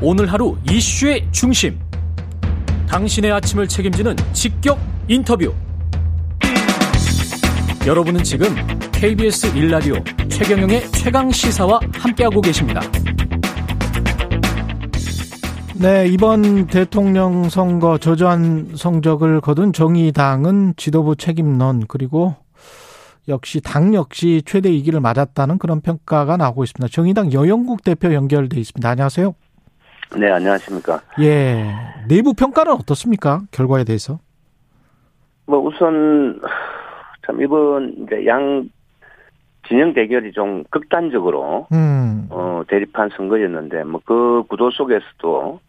오늘 하루 이슈의 중심. 당신의 아침을 책임지는 직격 인터뷰. 여러분은 지금 KBS 일라디오 최경영의 최강 시사와 함께하고 계십니다. 네, 이번 대통령 선거 저조한 성적을 거둔 정의당은 지도부 책임론 그리고 역시 당 역시 최대 위기를 맞았다는 그런 평가가 나오고 있습니다. 정의당 여영국 대표 연결돼 있습니다. 안녕하세요. 네, 안녕하십니까. 예. 내부 평가는 어떻습니까? 결과에 대해서? 뭐, 우선, 참, 이번, 이제 양 진영 대결이 좀 극단적으로, 음. 어, 대립한 선거였는데, 뭐, 그 구도 속에서도,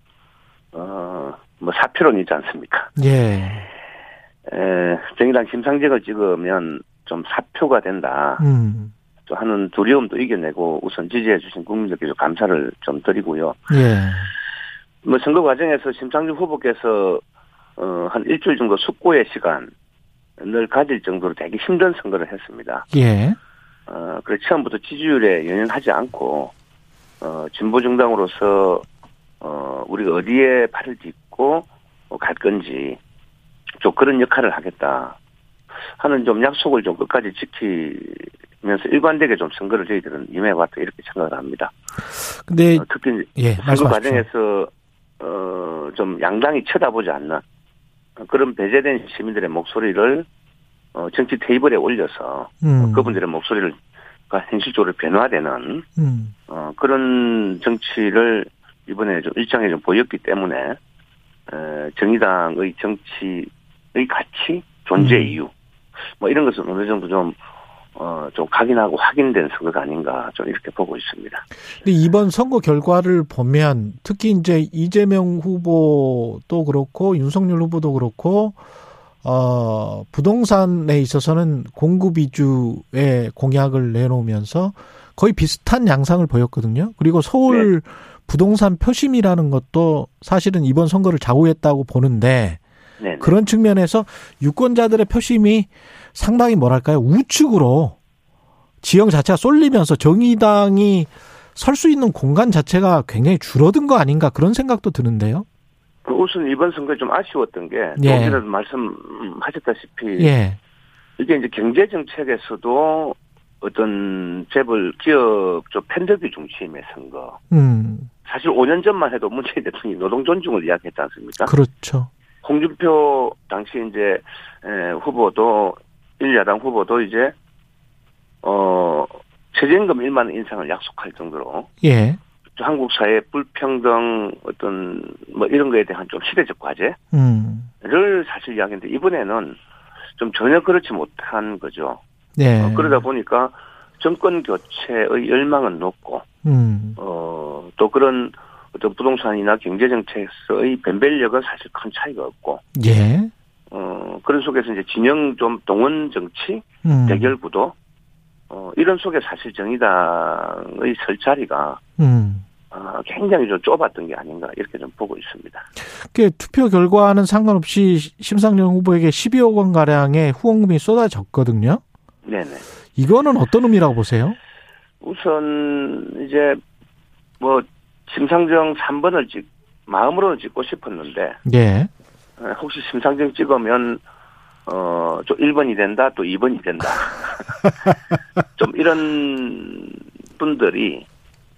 어, 뭐, 사표론이 있지 않습니까? 예. 에, 정의당 심상정을 찍으면 좀 사표가 된다. 음. 또 하는 두려움도 이겨내고 우선 지지해 주신 국민들께 감사를 좀 드리고요. 예. 뭐 선거 과정에서 심상정 후보께서 어, 한 일주일 정도 숙고의 시간을 가질 정도로 되게 힘든 선거를 했습니다. 예. 어, 그래 처음부터 지지율에 연연하지 않고 어, 진보 정당으로서 어, 우리가 어디에 발을 딛고 어, 갈 건지 좀 그런 역할을 하겠다 하는 좀 약속을 좀 끝까지 지키 면서 일관되게 좀 선거를 저희들은 임해왔다 이렇게 생각을 합니다. 근데 어, 특히 예, 선거 과정에서 어 좀 양당이 쳐다보지 않는 그런 배제된 시민들의 목소리를 어 정치 테이블에 올려서 음. 그분들의 목소리를 현실적으로 변화되는 음. 어 그런 정치를 이번에 좀 일정에 좀 보였기 때문에 에, 정의당의 정치의 가치 존재 음. 이유 뭐 이런 것은 어느 정도 좀 어, 좀 각인하고 확인된 선거가 아닌가 좀 이렇게 보고 있습니다. 근데 이번 선거 결과를 보면 특히 이제 이재명 후보도 그렇고 윤석열 후보도 그렇고 어, 부동산에 있어서는 공급 위주의 공약을 내놓으면서 거의 비슷한 양상을 보였거든요. 그리고 서울 네. 부동산 표심이라는 것도 사실은 이번 선거를 좌우했다고 보는데 네네. 그런 측면에서 유권자들의 표심이 상당히 뭐랄까요 우측으로 지형 자체가 쏠리면서 정의당이 설 수 있는 공간 자체가 굉장히 줄어든 거 아닌가 그런 생각도 드는데요. 그 우선 이번 선거에 좀 아쉬웠던 게 예. 조금도 말씀하셨다시피 예. 이게 이제 경제 정책에서도 어떤 재벌 기업 쪽 팬더비 중심의 선거. 음. 사실 5년 전만 해도 문재인 대통령이 노동 존중을 이야기했지 않습니까? 그렇죠. 홍준표 당시 이제 후보도 일야당 후보도 이제 어 최저임금 1만 인상을 약속할 정도로 예. 한국 사회 불평등 어떤 뭐 이런 거에 대한 좀 시대적 과제를 음. 사실 이야기했는데 이번에는 좀 전혀 그렇지 못한 거죠. 네. 어, 그러다 보니까 정권 교체의 열망은 높고 음. 어또 그런 어떤 부동산이나 경제 정책에서의 변별력은 사실 큰 차이가 없고 예. 어, 그런 속에서 이제 진영 좀 동원 정치, 음. 대결 구도, 어, 이런 속에 사실 정의당의 설 자리가, 음. 어, 굉장히 좀 좁았던 게 아닌가, 이렇게 좀 보고 있습니다. 그 투표 결과는 상관없이 심상정 후보에게 12억 원 가량의 후원금이 쏟아졌거든요. 네네. 이거는 어떤 의미라고 보세요? 우선, 이제, 뭐, 심상정 3번을 찍, 마음으로는 찍고 싶었는데, 예. 어, 혹시 심상정 찍으면 어, 좀 1번이 된다, 또 2번이 된다. 좀 이런 분들이,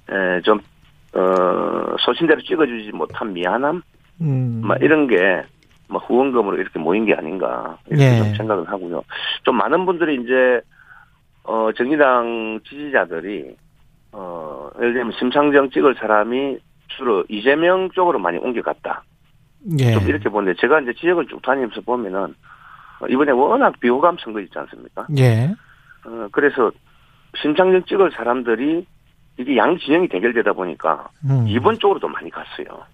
에, 좀, 어, 소신대로 찍어주지 못한 미안함? 음. 막 이런 게, 뭐 후원금으로 이렇게 모인 게 아닌가, 이렇게 예. 좀 생각을 하고요. 좀 많은 분들이 이제, 어, 정의당 지지자들이, 어, 예를 들면 심상정 찍을 사람이 주로 이재명 쪽으로 많이 옮겨갔다. 예. 좀 이렇게 보는데 제가 이제 지역을 쭉 다니면서 보면은 어, 이번에 워낙 비호감 선거 있지 않습니까? 예. 어, 그래서 심상정 찍을 사람들이 이게 양 진영이 대결되다 보니까 음. 이번 쪽으로도 많이 갔어요.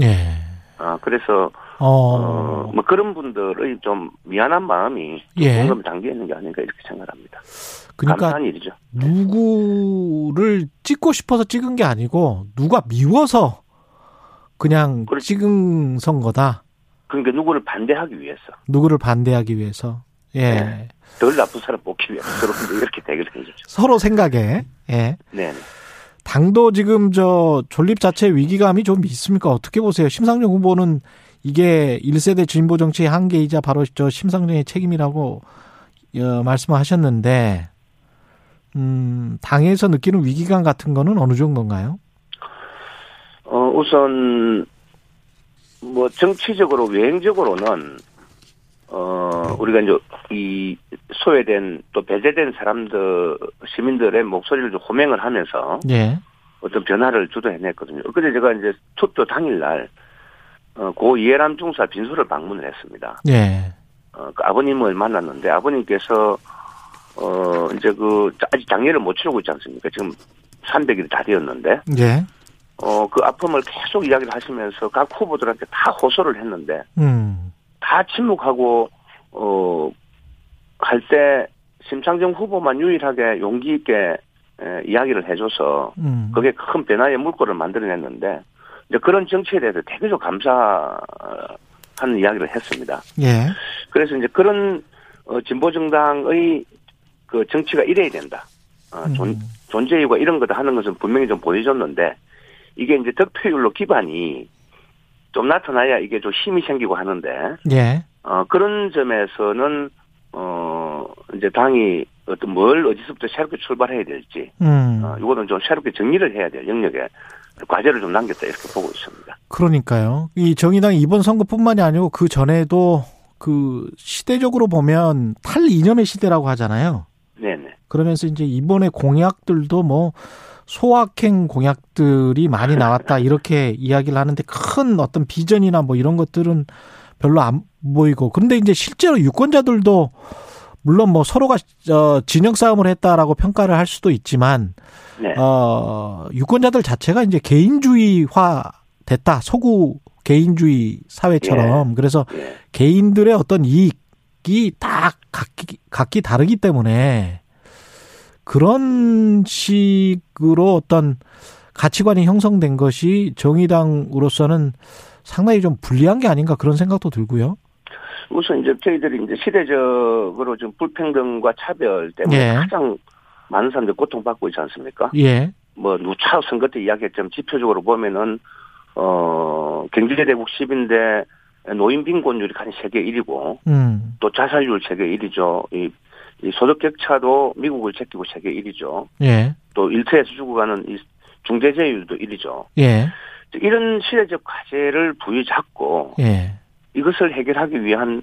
예. 아 그래서 어. 어, 뭐 그런 분들의 좀 미안한 마음이 예. 공감 담겨 있는 게 아닌가 이렇게 생각합니다. 그러니까 감사한 일이죠. 누구를 찍고 싶어서 찍은 게 아니고 누가 미워서 그냥 그렇지. 찍은 선거다. 그러니까 누구를 반대하기 위해서 누구를 반대하기 위해서. 예. 네. 덜 나쁜 사람 뽑기 위해서 서로 이렇게 대결해 주죠. 서로 생각에. 예. 네. 당도 지금 저 존립 자체 위기감이 좀 있습니까? 어떻게 보세요? 심상정 후보는 이게 1세대 진보 정치의 한계이자 바로 저 심상정의 책임이라고 어, 말씀하셨는데 음, 당에서 느끼는 위기감 같은 거는 어느 정도인가요? 어, 우선 뭐 정치적으로 외행적으로는 어 우리가 이제 이 소외된 또 배제된 사람들 시민들의 목소리를 좀 호명을 하면서 예. 어떤 변화를 주도해냈거든요. 그때 제가 이제 투표 당일날 어, 고 이해람 중사 빈소를 방문을 했습니다. 예. 어, 그 아버님을 만났는데 아버님께서 어 이제 그 아직 장례를 못 치르고 있지 않습니까? 지금 300일이 다 되었는데 예. 어 그 아픔을 계속 이야기를 하시면서 각 후보들한테 다 호소를 했는데 음. 다 침묵하고 어 할 때 심상정 후보만 유일하게 용기 있게 에, 이야기를 해줘서 음. 그게 큰 변화의 물꼬를 만들어냈는데 이제 그런 정치에 대해서 좀 감사하는 이야기를 했습니다. 예. 그래서 이제 그런 어, 진보 정당의 그 정치가 이래야 된다. 어, 존, 음. 존재 이유가 이런 거다 하는 것은 분명히 좀 보여줬는데 이게 이제 득표율로 기반이 좀 나타나야 이게 좀 힘이 생기고 하는데 예. 어, 그런 점에서는 어 이제 당이 어떤 뭘 어디서부터 새롭게 출발해야 될지 음. 어, 이거는 좀 새롭게 정리를 해야 될 영역에 과제를 좀 남겼다 이렇게 보고 있습니다. 그러니까요. 이 정의당 이번 선거뿐만이 아니고 그 전에도 그 시대적으로 보면 탈 이념의 시대라고 하잖아요. 네네. 그러면서 이제 이번에 공약들도 뭐 소확행 공약들이 많이 나왔다. 이렇게 이야기를 하는데 큰 어떤 비전이나 뭐 이런 것들은 별로 안 보이고. 그런데 이제 실제로 유권자들도 물론 뭐 서로가 어 진영 싸움을 했다라고 평가를 할 수도 있지만 네. 어 유권자들 자체가 이제 개인주의화 됐다. 소구 개인주의 사회처럼. 그래서 예. 개인들의 어떤 이익이 다 각기, 각기 다르기 때문에 그런 식으로 어떤 가치관이 형성된 것이 정의당으로서는 상당히 좀 불리한 게 아닌가 그런 생각도 들고요. 우선 이제 저희들이 이제 시대적으로 좀 불평등과 차별 때문에 예. 가장 많은 사람들이 고통받고 있지 않습니까? 예. 뭐 누차 선거 때 이야기했지만 지표적으로 보면은 어 경제대국 10인데 노인 빈곤율이 한 세계 1위고 음. 또 자살률 세계 1위죠. 이, 이 소득 격차도 미국을 제끼고 세계 1위죠. 예. 또 일터에서 죽어가는 이 중대재율도 1위죠. 예. 이런 시대적 과제를 부여잡고 예. 이것을 해결하기 위한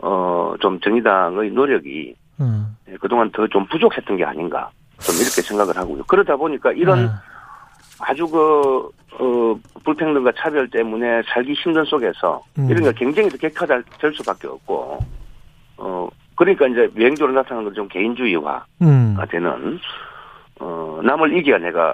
어 좀 정의당의 노력이 음. 예, 그동안 더 좀 부족했던 게 아닌가 좀 이렇게 생각을 하고요. 그러다 보니까 이런 아, 아주 그 어, 불평등과 차별 때문에 살기 힘든 속에서 음. 이런 게 경쟁이 더 격화될 수밖에 없고 어 그러니까 이제 유행적으로 나타나는 건 좀 개인주의화가 음. 되는 어 남을 이겨야 내가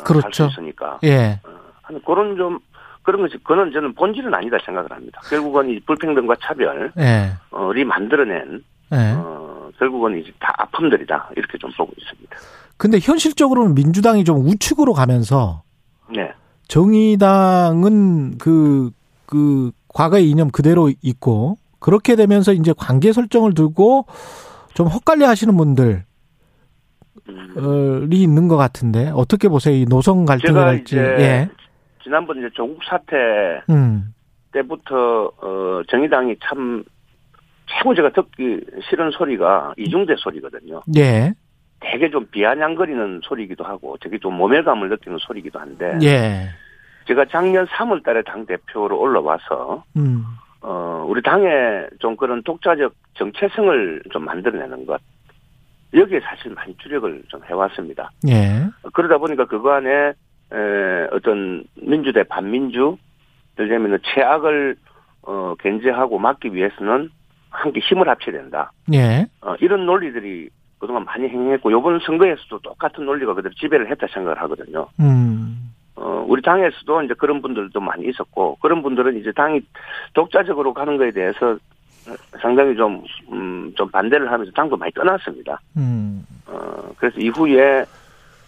어, 그렇죠. 살수 있으니까 예. 하는 그런 좀 그런 것이 그는 저는 본질은 아니다 생각을 합니다. 결국은 이 불평등과 차별이 예. 만들어낸 예. 어, 결국은 이제 다 아픔들이다 이렇게 좀 보고 있습니다. 근데 현실적으로는 민주당이 좀 우측으로 가면서 네, 정의당은 그, 그, 과거의 이념 그대로 있고, 그렇게 되면서 이제 관계 설정을 두고 좀 헛갈려 하시는 분들이 음, 있는 것 같은데, 어떻게 보세요? 이 노선 갈등이랄지. 예. 지난번 이제 조국 사태 음. 때부터 어, 정의당이 참 최고 제가 듣기 싫은 소리가 이중대 소리거든요. 예. 되게 좀 비아냥거리는 소리이기도 하고 되게 좀 모멸감을 느끼는 소리이기도 한데 예. 제가 작년 3월 달에 당 대표로 올라와서 음. 어, 우리 당에 좀 그런 독자적 정체성을 좀 만들어내는 것. 여기에 사실 많이 주력을 좀 해왔습니다. 예. 그러다 보니까 그거 안에, 에, 어떤 민주 대 반민주, 들면 최악을, 어, 견제하고 막기 위해서는 함께 힘을 합쳐야 된다. 예. 어, 이런 논리들이 그동안 많이 행했고, 요번 선거에서도 똑같은 논리가 그대로 지배를 했다 생각을 하거든요. 음. 어, 우리 당에서도 이제 그런 분들도 많이 있었고, 그런 분들은 이제 당이 독자적으로 가는 거에 대해서 상당히 좀, 음, 좀 반대를 하면서 당도 많이 떠났습니다. 음. 어, 그래서 이후에,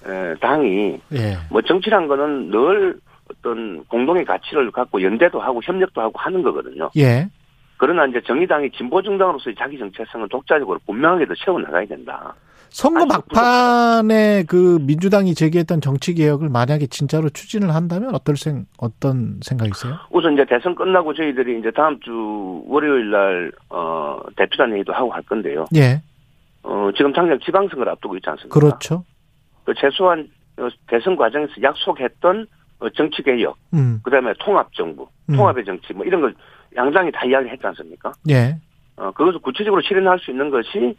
에, 당이, 예. 뭐 정치란 거는 늘 어떤 공동의 가치를 갖고 연대도 하고 협력도 하고 하는 거거든요. 예. 그러나 이제 정의당이 진보정당으로서의 자기 정체성을 독자적으로 분명하게 더 채워나가야 된다. 선거 막판에 그 민주당이 제기했던 정치 개혁을 만약에 진짜로 추진을 한다면 어떨 생 어떤 생각이세요? 우선 이제 대선 끝나고 저희들이 이제 다음 주 월요일 날 어 대표단 회의도 하고 할 건데요. 예. 어 지금 당장 지방선거를 앞두고 있지 않습니까? 그렇죠. 그 최소한 어, 대선 과정에서 약속했던 어, 정치 개혁, 음. 그다음에 통합 정부, 음. 통합의 정치 뭐 이런 걸 양당이 다 이야기했지 않습니까? 예. 어 그것을 구체적으로 실현할 수 있는 것이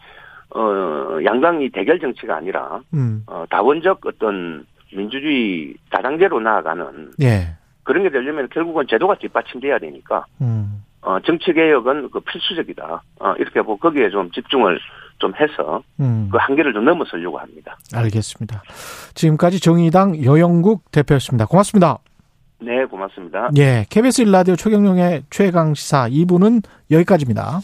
어, 양당이 대결 정치가 아니라, 음. 어, 다원적 어떤 민주주의 다당제로 나아가는. 예. 그런 게 되려면 결국은 제도가 뒷받침돼야 되니까, 음. 어, 정치 개혁은 그 필수적이다. 어, 이렇게 보고 거기에 좀 집중을 좀 해서 음. 그 한계를 좀 넘어서려고 합니다. 알겠습니다. 지금까지 정의당 여영국 대표였습니다. 고맙습니다. 네, 고맙습니다. 예, KBS 일라디오 최경영의 최강 시사 2부는 여기까지입니다.